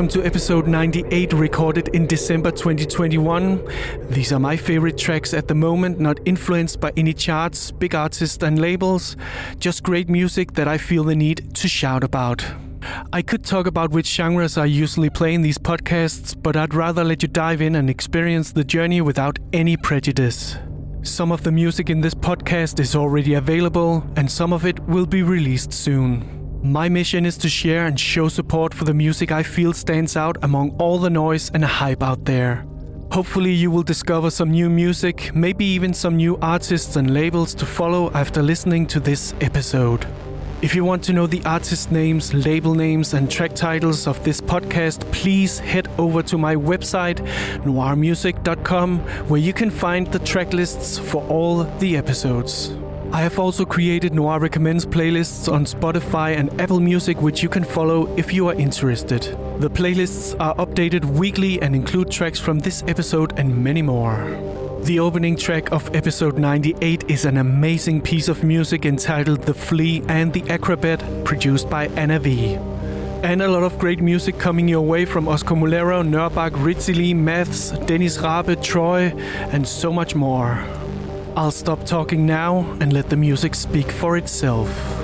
Welcome to episode 98, recorded in December 2021. These are my favorite tracks at the moment, not influenced by any charts, big artists, and labels, just great music that I feel the need to shout about. I could talk about which genres I usually play in these podcasts, but I'd rather let you dive in and experience the journey without any prejudice. Some of the music in this podcast is already available, and some of it will be released soon. My mission is to share and show support for the music I feel stands out among all the noise and hype out there. Hopefully, you will discover some new music, maybe even some new artists and labels to follow after listening to this episode. If you want to know the artist names, label names, and track titles of this podcast, please head over to my website, noirmusic.com, where you can find the track lists for all the episodes. I have also created Noir Recommends playlists on Spotify and Apple Music, which you can follow if you are interested. The playlists are updated weekly and include tracks from this episode and many more. The opening track of episode 98 is an amazing piece of music entitled The Flea and the Acrobat, produced by Anna V. And a lot of great music coming your way from Oscar Mulero, Nurbach, Ritzi Lee, Maths, Dennis Rabe, Troy, and so much more. I'll stop talking now and let the music speak for itself.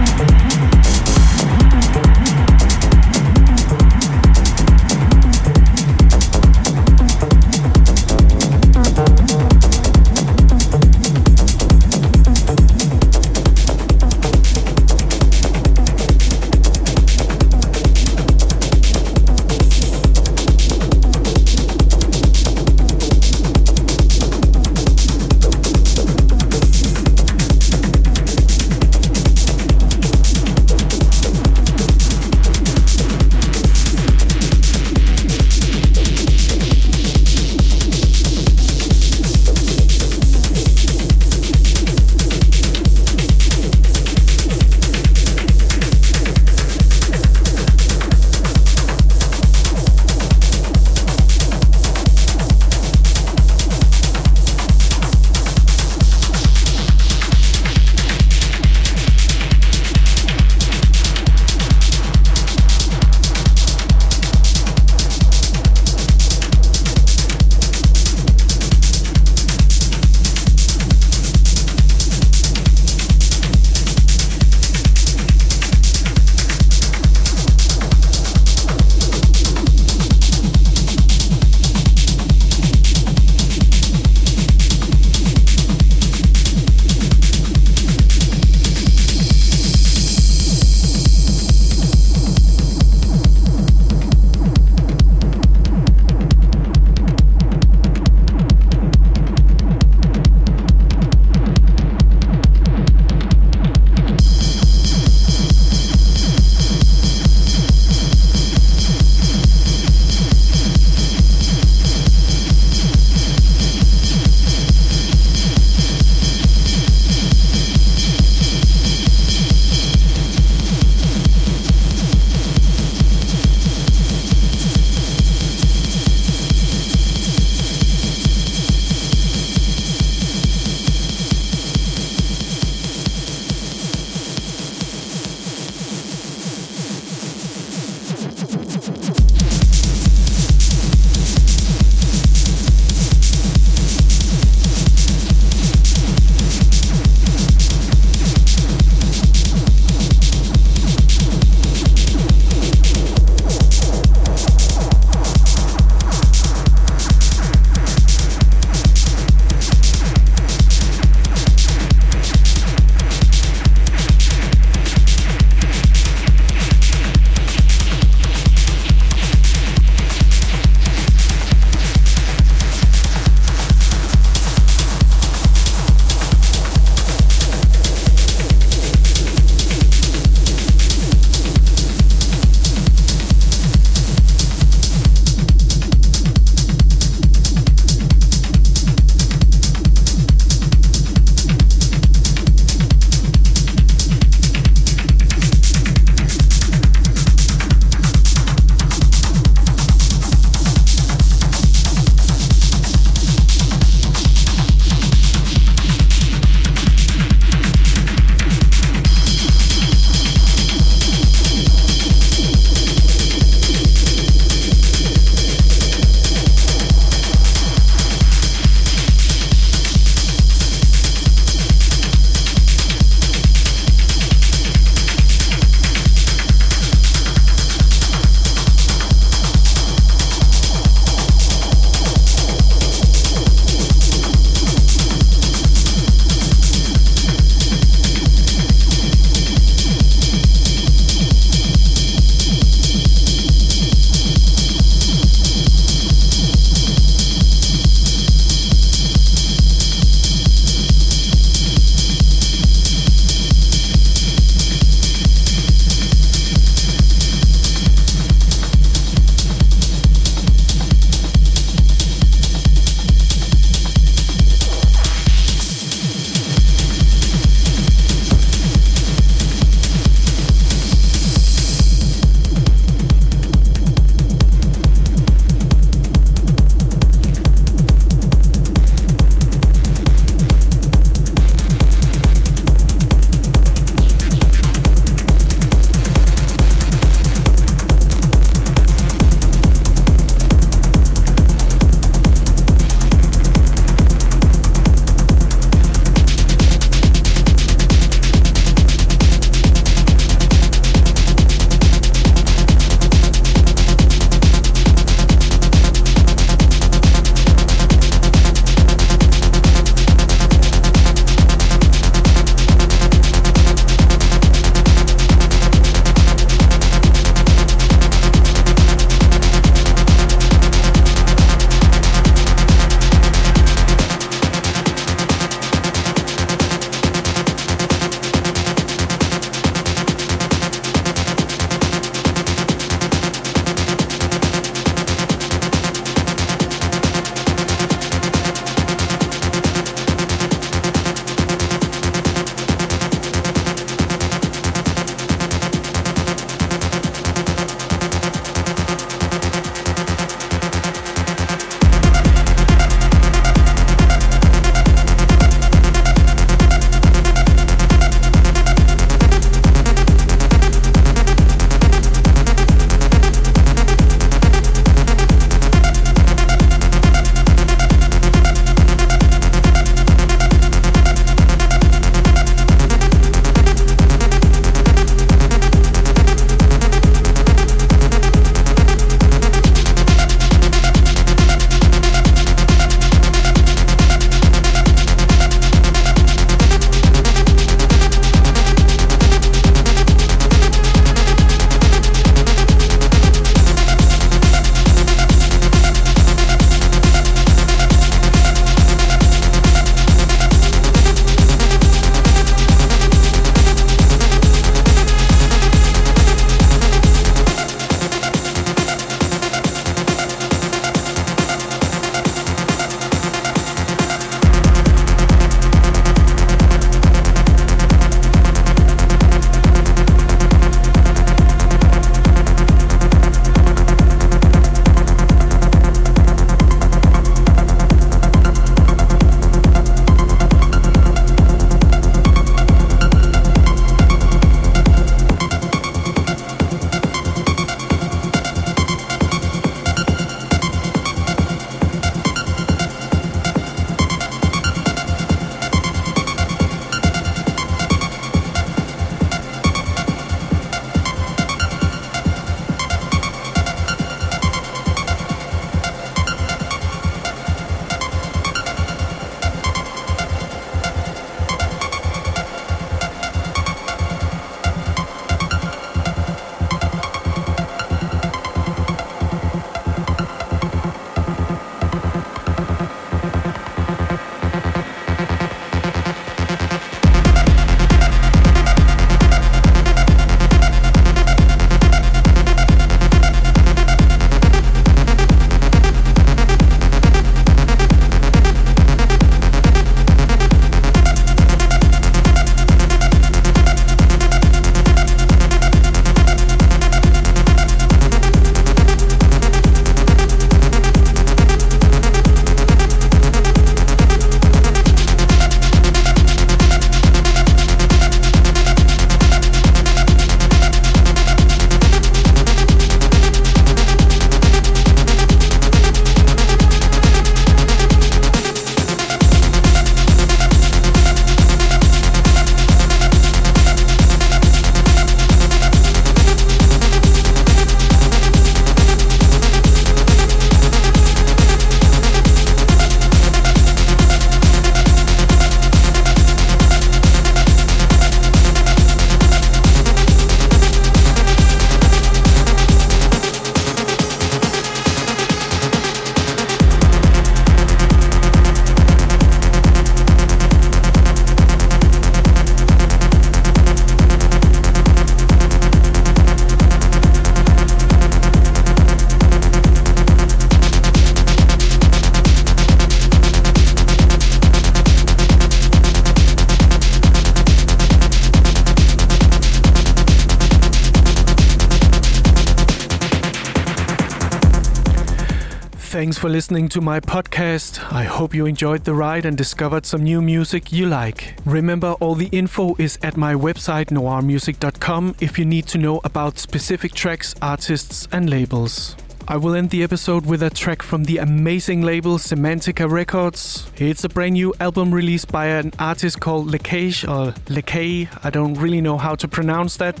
For listening to my podcast. I hope you enjoyed the ride and discovered some new music you like. Remember, all the info is at my website noirmusic.com if you need to know about specific tracks, artists, and labels. I will end the episode with a track from the amazing label Semantica Records. It's a brand new album released by an artist called Lekage or Lekay. I don't really know how to pronounce that.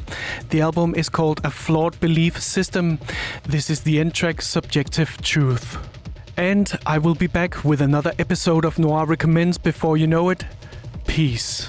The album is called A Flawed Belief System. This is the end track Subjective Truth. And I will be back with another episode of Noir Recommends before you know it. Peace.